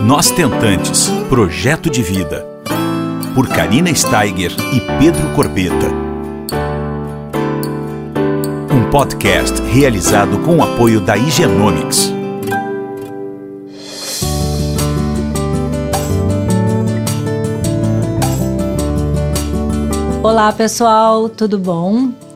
Nós Tentantes Projeto de Vida. Por Karina Steiger e Pedro Corbeta. Um podcast realizado com o apoio da Higienomics. Olá pessoal, tudo bom?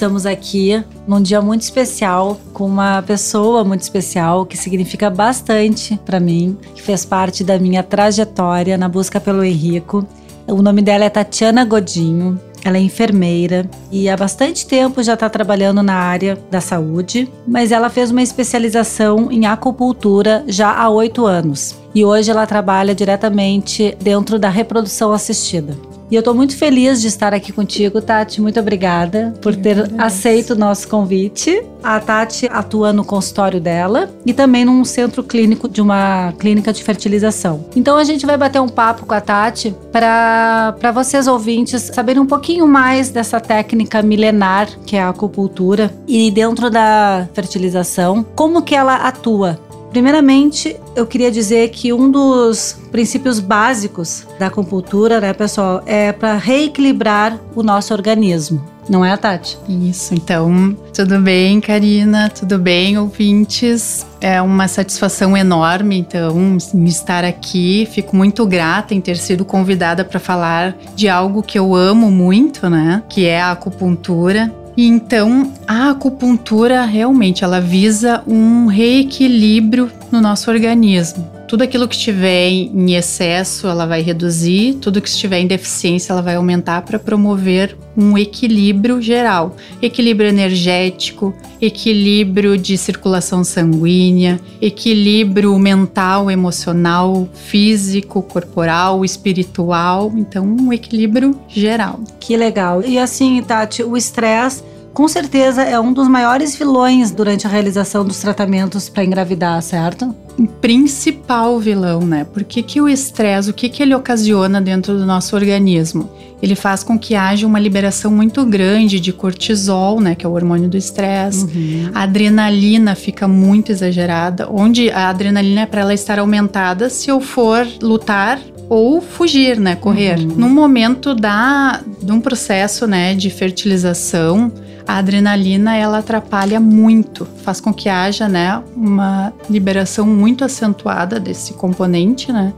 Estamos aqui num dia muito especial com uma pessoa muito especial que significa bastante para mim, que fez parte da minha trajetória na busca pelo Henrico. O nome dela é Tatiana Godinho. Ela é enfermeira e há bastante tempo já está trabalhando na área da saúde, mas ela fez uma especialização em acupuntura já há oito anos e hoje ela trabalha diretamente dentro da reprodução assistida. E eu estou muito feliz de estar aqui contigo, Tati. Muito obrigada por ter aceito o nosso convite. A Tati atua no consultório dela e também num centro clínico de uma clínica de fertilização. Então a gente vai bater um papo com a Tati para vocês ouvintes saberem um pouquinho mais dessa técnica milenar que é a acupuntura e dentro da fertilização, como que ela atua Primeiramente, eu queria dizer que um dos princípios básicos da acupuntura, né, pessoal, é para reequilibrar o nosso organismo. Não é, Tati? Isso, então, tudo bem, Karina? Tudo bem, ouvintes? É uma satisfação enorme, então, estar aqui. Fico muito grata em ter sido convidada para falar de algo que eu amo muito, né? Que é a acupuntura. Então a acupuntura realmente ela visa um reequilíbrio no nosso organismo. Tudo aquilo que estiver em excesso, ela vai reduzir, tudo que estiver em deficiência, ela vai aumentar para promover um equilíbrio geral. Equilíbrio energético, equilíbrio de circulação sanguínea, equilíbrio mental, emocional, físico, corporal, espiritual. Então, um equilíbrio geral. Que legal. E assim, Tati, o estresse com certeza é um dos maiores vilões durante a realização dos tratamentos para engravidar, certo? Principal vilão, né? Porque que o estresse, o que, que ele ocasiona dentro do nosso organismo? Ele faz com que haja uma liberação muito grande de cortisol, né, que é o hormônio do estresse. Uhum. A adrenalina fica muito exagerada, onde a adrenalina é para ela estar aumentada se eu for lutar ou fugir, né, correr. Uhum. No momento da de um processo, né, de fertilização, a adrenalina ela atrapalha muito, faz com que haja, né, uma liberação muito acentuada desse componente, né?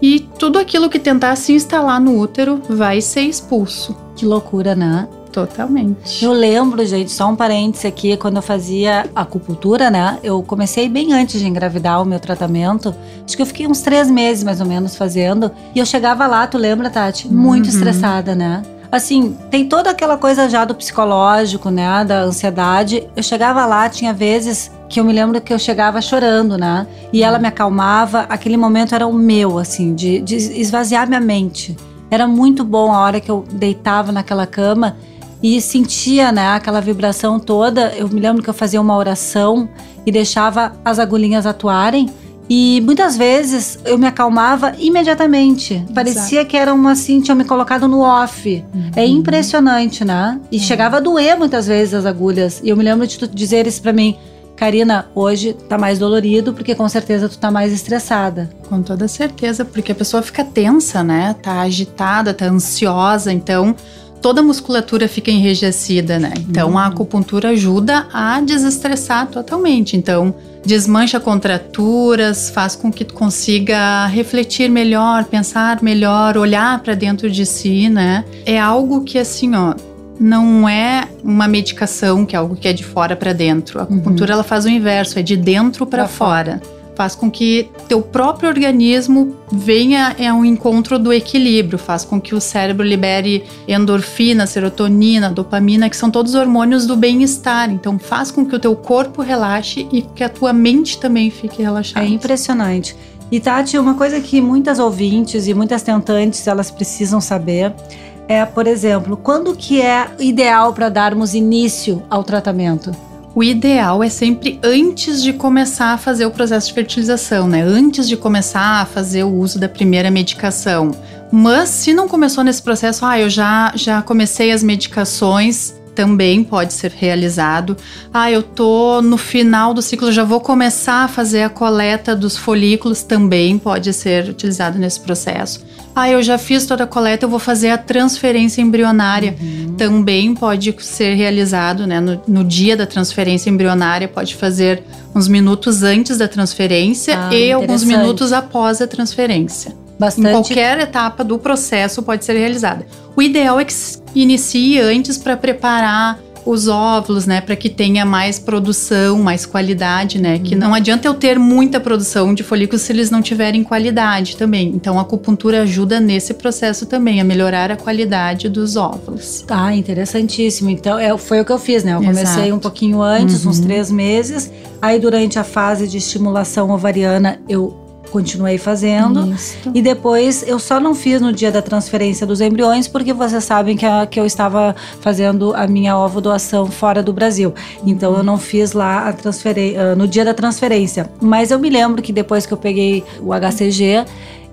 E tudo aquilo que tentar se instalar no útero vai ser expulso. Que loucura, né? Totalmente. Eu lembro, gente, só um parêntese aqui, quando eu fazia acupuntura, né? Eu comecei bem antes de engravidar o meu tratamento. Acho que eu fiquei uns três meses mais ou menos fazendo. E eu chegava lá, tu lembra, Tati? Muito uhum. estressada, né? Assim, tem toda aquela coisa já do psicológico, né? Da ansiedade. Eu chegava lá, tinha vezes que eu me lembro que eu chegava chorando, né? E ela me acalmava. Aquele momento era o meu, assim, de, de esvaziar minha mente. Era muito bom a hora que eu deitava naquela cama e sentia, né, aquela vibração toda. Eu me lembro que eu fazia uma oração e deixava as agulhinhas atuarem e muitas vezes eu me acalmava imediatamente. Exato. Parecia que era uma assim, tinham me colocado no off. Uhum. É impressionante, né? E uhum. chegava a doer muitas vezes as agulhas. E eu me lembro de tu dizer isso para mim. Karina, hoje tá mais dolorido porque com certeza tu tá mais estressada. Com toda certeza, porque a pessoa fica tensa, né? Tá agitada, tá ansiosa, então toda a musculatura fica enrijecida, né? Então uhum. a acupuntura ajuda a desestressar totalmente. Então desmancha contraturas, faz com que tu consiga refletir melhor, pensar melhor, olhar para dentro de si, né? É algo que assim, ó, não é uma medicação que é algo que é de fora para dentro. A acupuntura uhum. ela faz o inverso, é de dentro para fora. fora faz com que teu próprio organismo venha ao um encontro do equilíbrio, faz com que o cérebro libere endorfina, serotonina, dopamina, que são todos hormônios do bem-estar. Então faz com que o teu corpo relaxe e que a tua mente também fique relaxada. É impressionante. E Tati, uma coisa que muitas ouvintes e muitas tentantes elas precisam saber é, por exemplo, quando que é ideal para darmos início ao tratamento? O ideal é sempre antes de começar a fazer o processo de fertilização, né? Antes de começar a fazer o uso da primeira medicação. Mas se não começou nesse processo, ah, eu já, já comecei as medicações, também pode ser realizado. Ah, eu tô no final do ciclo, já vou começar a fazer a coleta dos folículos, também pode ser utilizado nesse processo. Ah, eu já fiz toda a coleta, eu vou fazer a transferência embrionária. Uhum. Também pode ser realizado, né? No, no, dia da transferência embrionária, pode fazer uns minutos antes da transferência ah, e alguns minutos após a transferência. Bastante. Em qualquer etapa do processo pode ser realizada. O ideal é que inicie antes para preparar os óvulos, né, para que tenha mais produção, mais qualidade, né? Que não adianta eu ter muita produção de folículos se eles não tiverem qualidade também. Então a acupuntura ajuda nesse processo também a melhorar a qualidade dos óvulos. Ah, interessantíssimo. Então é, foi o que eu fiz, né? Eu Exato. comecei um pouquinho antes, uhum. uns três meses. Aí durante a fase de estimulação ovariana eu continuei fazendo. Isso. E depois eu só não fiz no dia da transferência dos embriões, porque vocês sabem que, a, que eu estava fazendo a minha ovo doação fora do Brasil. Então eu não fiz lá a transferência, no dia da transferência. Mas eu me lembro que depois que eu peguei o HCG,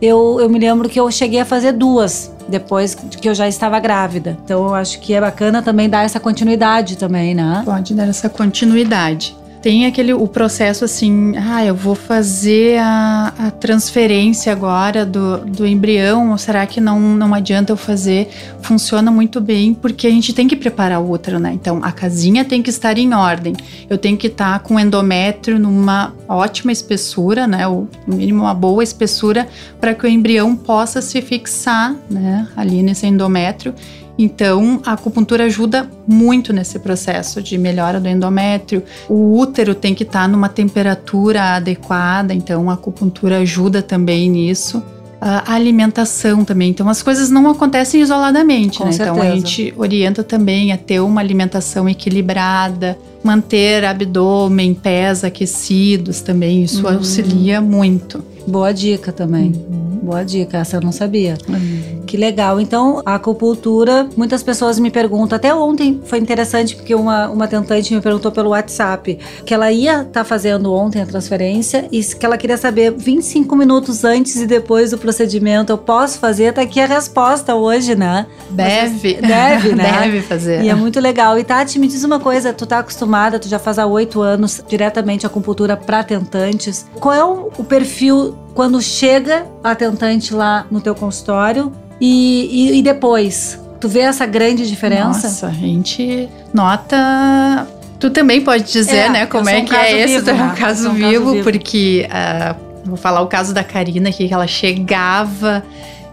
eu, eu me lembro que eu cheguei a fazer duas depois que eu já estava grávida. Então eu acho que é bacana também dar essa continuidade também, né? Pode dar essa continuidade. Tem aquele o processo assim, ah, eu vou fazer a, a transferência agora do, do embrião, ou será que não, não adianta eu fazer? Funciona muito bem, porque a gente tem que preparar o útero, né? Então, a casinha tem que estar em ordem. Eu tenho que estar com o endométrio numa ótima espessura, né? O mínimo uma boa espessura para que o embrião possa se fixar, né? Ali nesse endométrio então, a acupuntura ajuda muito nesse processo de melhora do endométrio. O útero tem que estar tá numa temperatura adequada, então a acupuntura ajuda também nisso. A alimentação também. Então, as coisas não acontecem isoladamente, né? Então, a gente orienta também a ter uma alimentação equilibrada, manter abdômen, pés aquecidos também. Isso uhum. auxilia muito. Boa dica também. Uhum. Boa dica, essa eu não sabia. Uhum. Que legal. Então, a acupuntura, muitas pessoas me perguntam, até ontem foi interessante porque uma, uma tentante me perguntou pelo WhatsApp que ela ia estar tá fazendo ontem a transferência e que ela queria saber 25 minutos antes e depois do procedimento, eu posso fazer? Tá aqui a resposta hoje, né? Deve. Você deve, né? Deve fazer. E é muito legal. E Tati, me diz uma coisa, tu tá acostumada, tu já faz há oito anos diretamente a acupuntura para tentantes. Qual é o, o perfil quando chega a tentante lá no teu consultório e, e, e depois? Tu vê essa grande diferença? Nossa, a gente nota Tu também pode dizer, é, né, como é um que é esse vivo, né? caso, um vivo, caso vivo, porque uh, vou falar o caso da Karina aqui, que ela chegava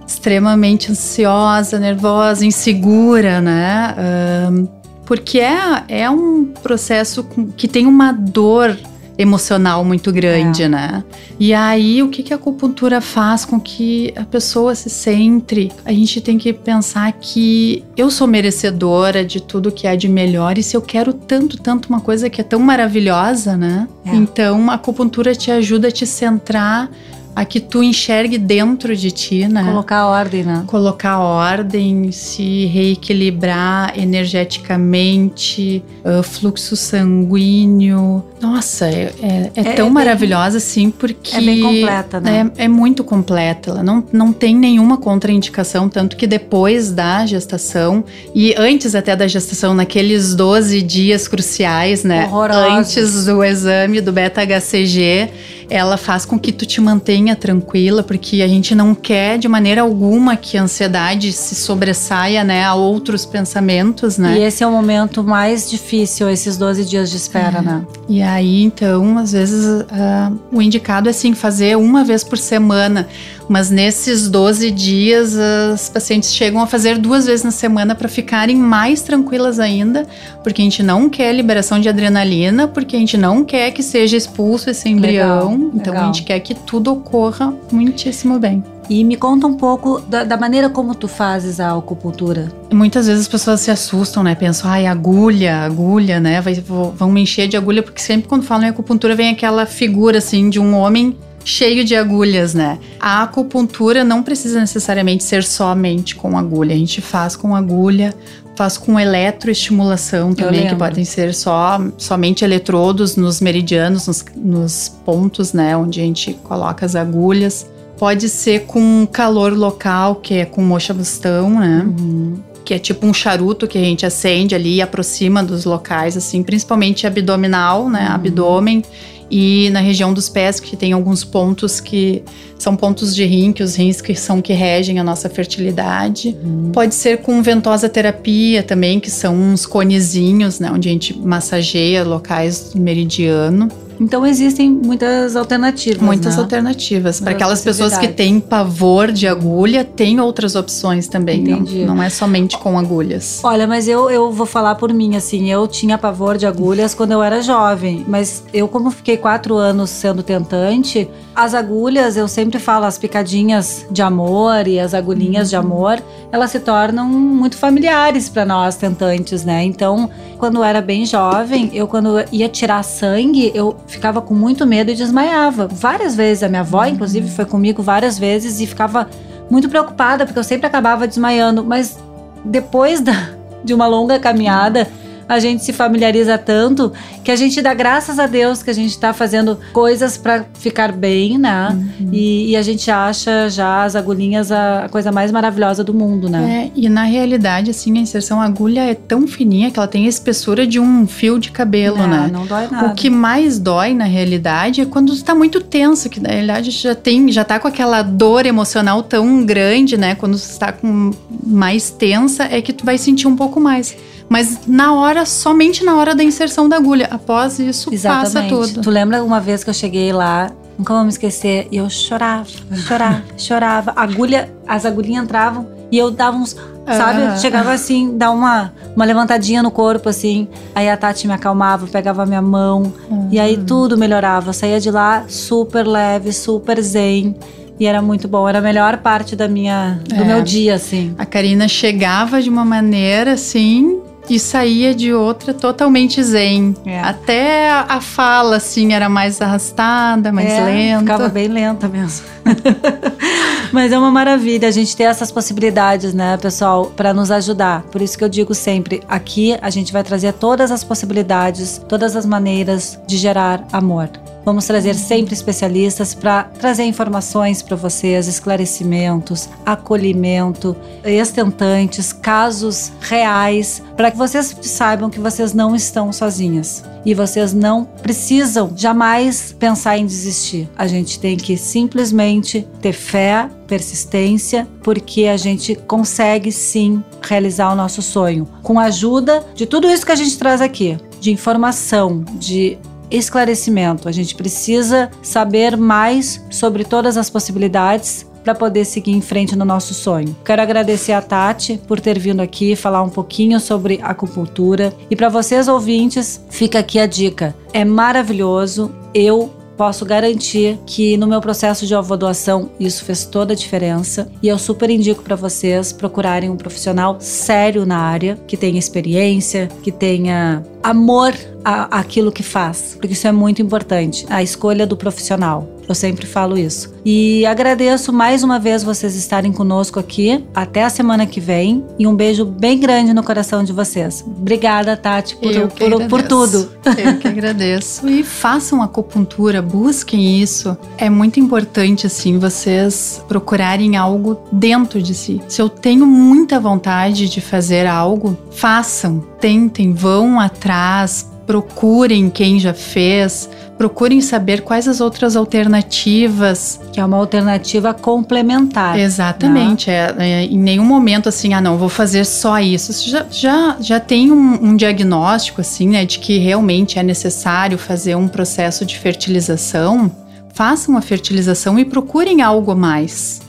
extremamente ansiosa, nervosa, insegura, né? Uh, porque é, é um processo que tem uma dor emocional muito grande, é. né? E aí, o que, que a acupuntura faz com que a pessoa se centre? A gente tem que pensar que eu sou merecedora de tudo que é de melhor e se eu quero tanto, tanto uma coisa que é tão maravilhosa, né? É. Então, a acupuntura te ajuda a te centrar a que tu enxergue dentro de ti, né? Colocar ordem, né? Colocar ordem, se reequilibrar energeticamente, uh, fluxo sanguíneo. Nossa, é, é, é, é tão é maravilhosa assim, porque. É bem completa, né? É, é, muito completa. Ela não, não tem nenhuma contraindicação, tanto que depois da gestação e antes até da gestação, naqueles 12 dias cruciais, né? Horrorosos. Antes do exame do beta-HCG, ela faz com que tu te mantenha tranquila, porque a gente não quer de maneira alguma que a ansiedade se sobressaia, né, a outros pensamentos, né? E esse é o momento mais difícil, esses 12 dias de espera, é. né? E aí, então, às vezes, uh, o indicado é assim, fazer uma vez por semana, mas nesses 12 dias, as pacientes chegam a fazer duas vezes na semana para ficarem mais tranquilas ainda, porque a gente não quer liberação de adrenalina, porque a gente não quer que seja expulso esse embrião, legal, então legal. a gente quer que tudo ocorra corra muitíssimo bem. E me conta um pouco da, da, maneira como tu fazes a acupuntura. Muitas vezes as pessoas se assustam, né? Pensam, ai, agulha, agulha, né? Vai, vão me encher de agulha, porque sempre quando falam em acupuntura vem aquela figura, assim, de um homem cheio de agulhas, né? A acupuntura não precisa necessariamente ser somente com agulha. A gente faz com agulha, faz com eletroestimulação também, que podem ser só somente eletrodos nos meridianos, nos, nos pontos, né, onde a gente coloca as agulhas. Pode ser com calor local, que é com mocha bustão, né? Uhum. que é tipo um charuto que a gente acende ali e aproxima dos locais, assim, principalmente abdominal, né? Uhum. Abdômen e na região dos pés, que tem alguns pontos que são pontos de rim, que os rins que são que regem a nossa fertilidade. Uhum. Pode ser com ventosa terapia também, que são uns conezinhos, né, onde a gente massageia locais do meridiano. Então existem muitas alternativas. Muitas né? alternativas. Para aquelas pessoas que têm pavor de agulha, tem outras opções também. Entendi. Não, não é somente com agulhas. Olha, mas eu, eu vou falar por mim, assim, eu tinha pavor de agulhas quando eu era jovem. Mas eu, como fiquei quatro anos sendo tentante, as agulhas, eu sempre falo, as picadinhas de amor e as agulhinhas uhum. de amor, elas se tornam muito familiares para nós tentantes, né? Então, quando eu era bem jovem, eu quando ia tirar sangue, eu ficava com muito medo e desmaiava. Várias vezes, a minha avó, uhum. inclusive, foi comigo várias vezes e ficava muito preocupada, porque eu sempre acabava desmaiando. Mas depois da, de uma longa caminhada, a gente se familiariza tanto que a gente dá graças a Deus que a gente está fazendo coisas para ficar bem, né? Uhum. E, e, a gente acha já as agulhinhas a, a, coisa mais maravilhosa do mundo, né? É, e na realidade, assim, a inserção agulha é tão fininha que ela tem a espessura de um fio de cabelo, é, né? Não dói nada. O que mais dói na realidade é quando está muito tenso, que na realidade já tem, já tá com aquela dor emocional tão grande, né? Quando está com mais tensa, é que tu vai sentir um pouco mais. Mas na hora, somente na hora da inserção da agulha. Após isso, Exatamente. passa tudo. Tu lembra uma vez que eu cheguei lá, nunca vou me esquecer, e eu chorava, chorava, chorava. Agulha, as agulhinhas entravam e eu dava uns. Sabe? Chegava assim, dar uma, uma levantadinha no corpo, assim. Aí a Tati me acalmava, pegava a minha mão. Uhum. E aí tudo melhorava. Eu saía de lá super leve, super zen. E era muito bom, era a melhor parte da minha, do é. meu dia, assim. A Karina chegava de uma maneira assim, e saía de outra totalmente zen. É. Até a fala, assim, era mais arrastada, mais é, lenta. Ficava bem lenta mesmo. Mas é uma maravilha a gente ter essas possibilidades, né, pessoal, para nos ajudar. Por isso que eu digo sempre, aqui a gente vai trazer todas as possibilidades, todas as maneiras de gerar amor. Vamos trazer sempre especialistas para trazer informações para vocês, esclarecimentos, acolhimento, estentantes, casos reais, para que vocês saibam que vocês não estão sozinhas e vocês não precisam jamais pensar em desistir. A gente tem que simplesmente ter fé, persistência, porque a gente consegue sim realizar o nosso sonho com a ajuda de tudo isso que a gente traz aqui, de informação, de esclarecimento. A gente precisa saber mais sobre todas as possibilidades para poder seguir em frente no nosso sonho. Quero agradecer a Tati por ter vindo aqui falar um pouquinho sobre acupuntura e para vocês ouvintes, fica aqui a dica. É maravilhoso. Eu posso garantir que no meu processo de ovodoação isso fez toda a diferença e eu super indico para vocês procurarem um profissional sério na área, que tenha experiência, que tenha amor àquilo que faz, porque isso é muito importante, a escolha do profissional. Eu sempre falo isso. E agradeço mais uma vez vocês estarem conosco aqui. Até a semana que vem. E um beijo bem grande no coração de vocês. Obrigada, Tati, por, por, por, tudo. Eu que agradeço. e façam acupuntura, busquem isso. É muito importante, assim, vocês procurarem algo dentro de si. Se eu tenho muita vontade de fazer algo, façam, tentem, vão atrás, procurem quem já fez, procurem saber quais as outras alternativas. Que é uma alternativa complementar. Exatamente. Né? É, é, em nenhum momento assim, ah, não, vou fazer só isso. Você já, já, já tem um, um, diagnóstico, assim, né, de que realmente é necessário fazer um processo de fertilização. Façam a fertilização e procurem algo a mais.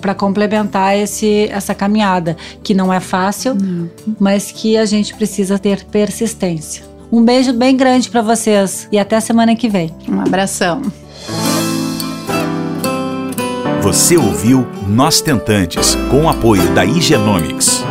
Para complementar esse, essa caminhada, que não é fácil, não. mas que a gente precisa ter persistência. Um beijo bem grande para vocês e até semana que vem. Um abração. Você ouviu Nós Tentantes, com o apoio da Igenomics.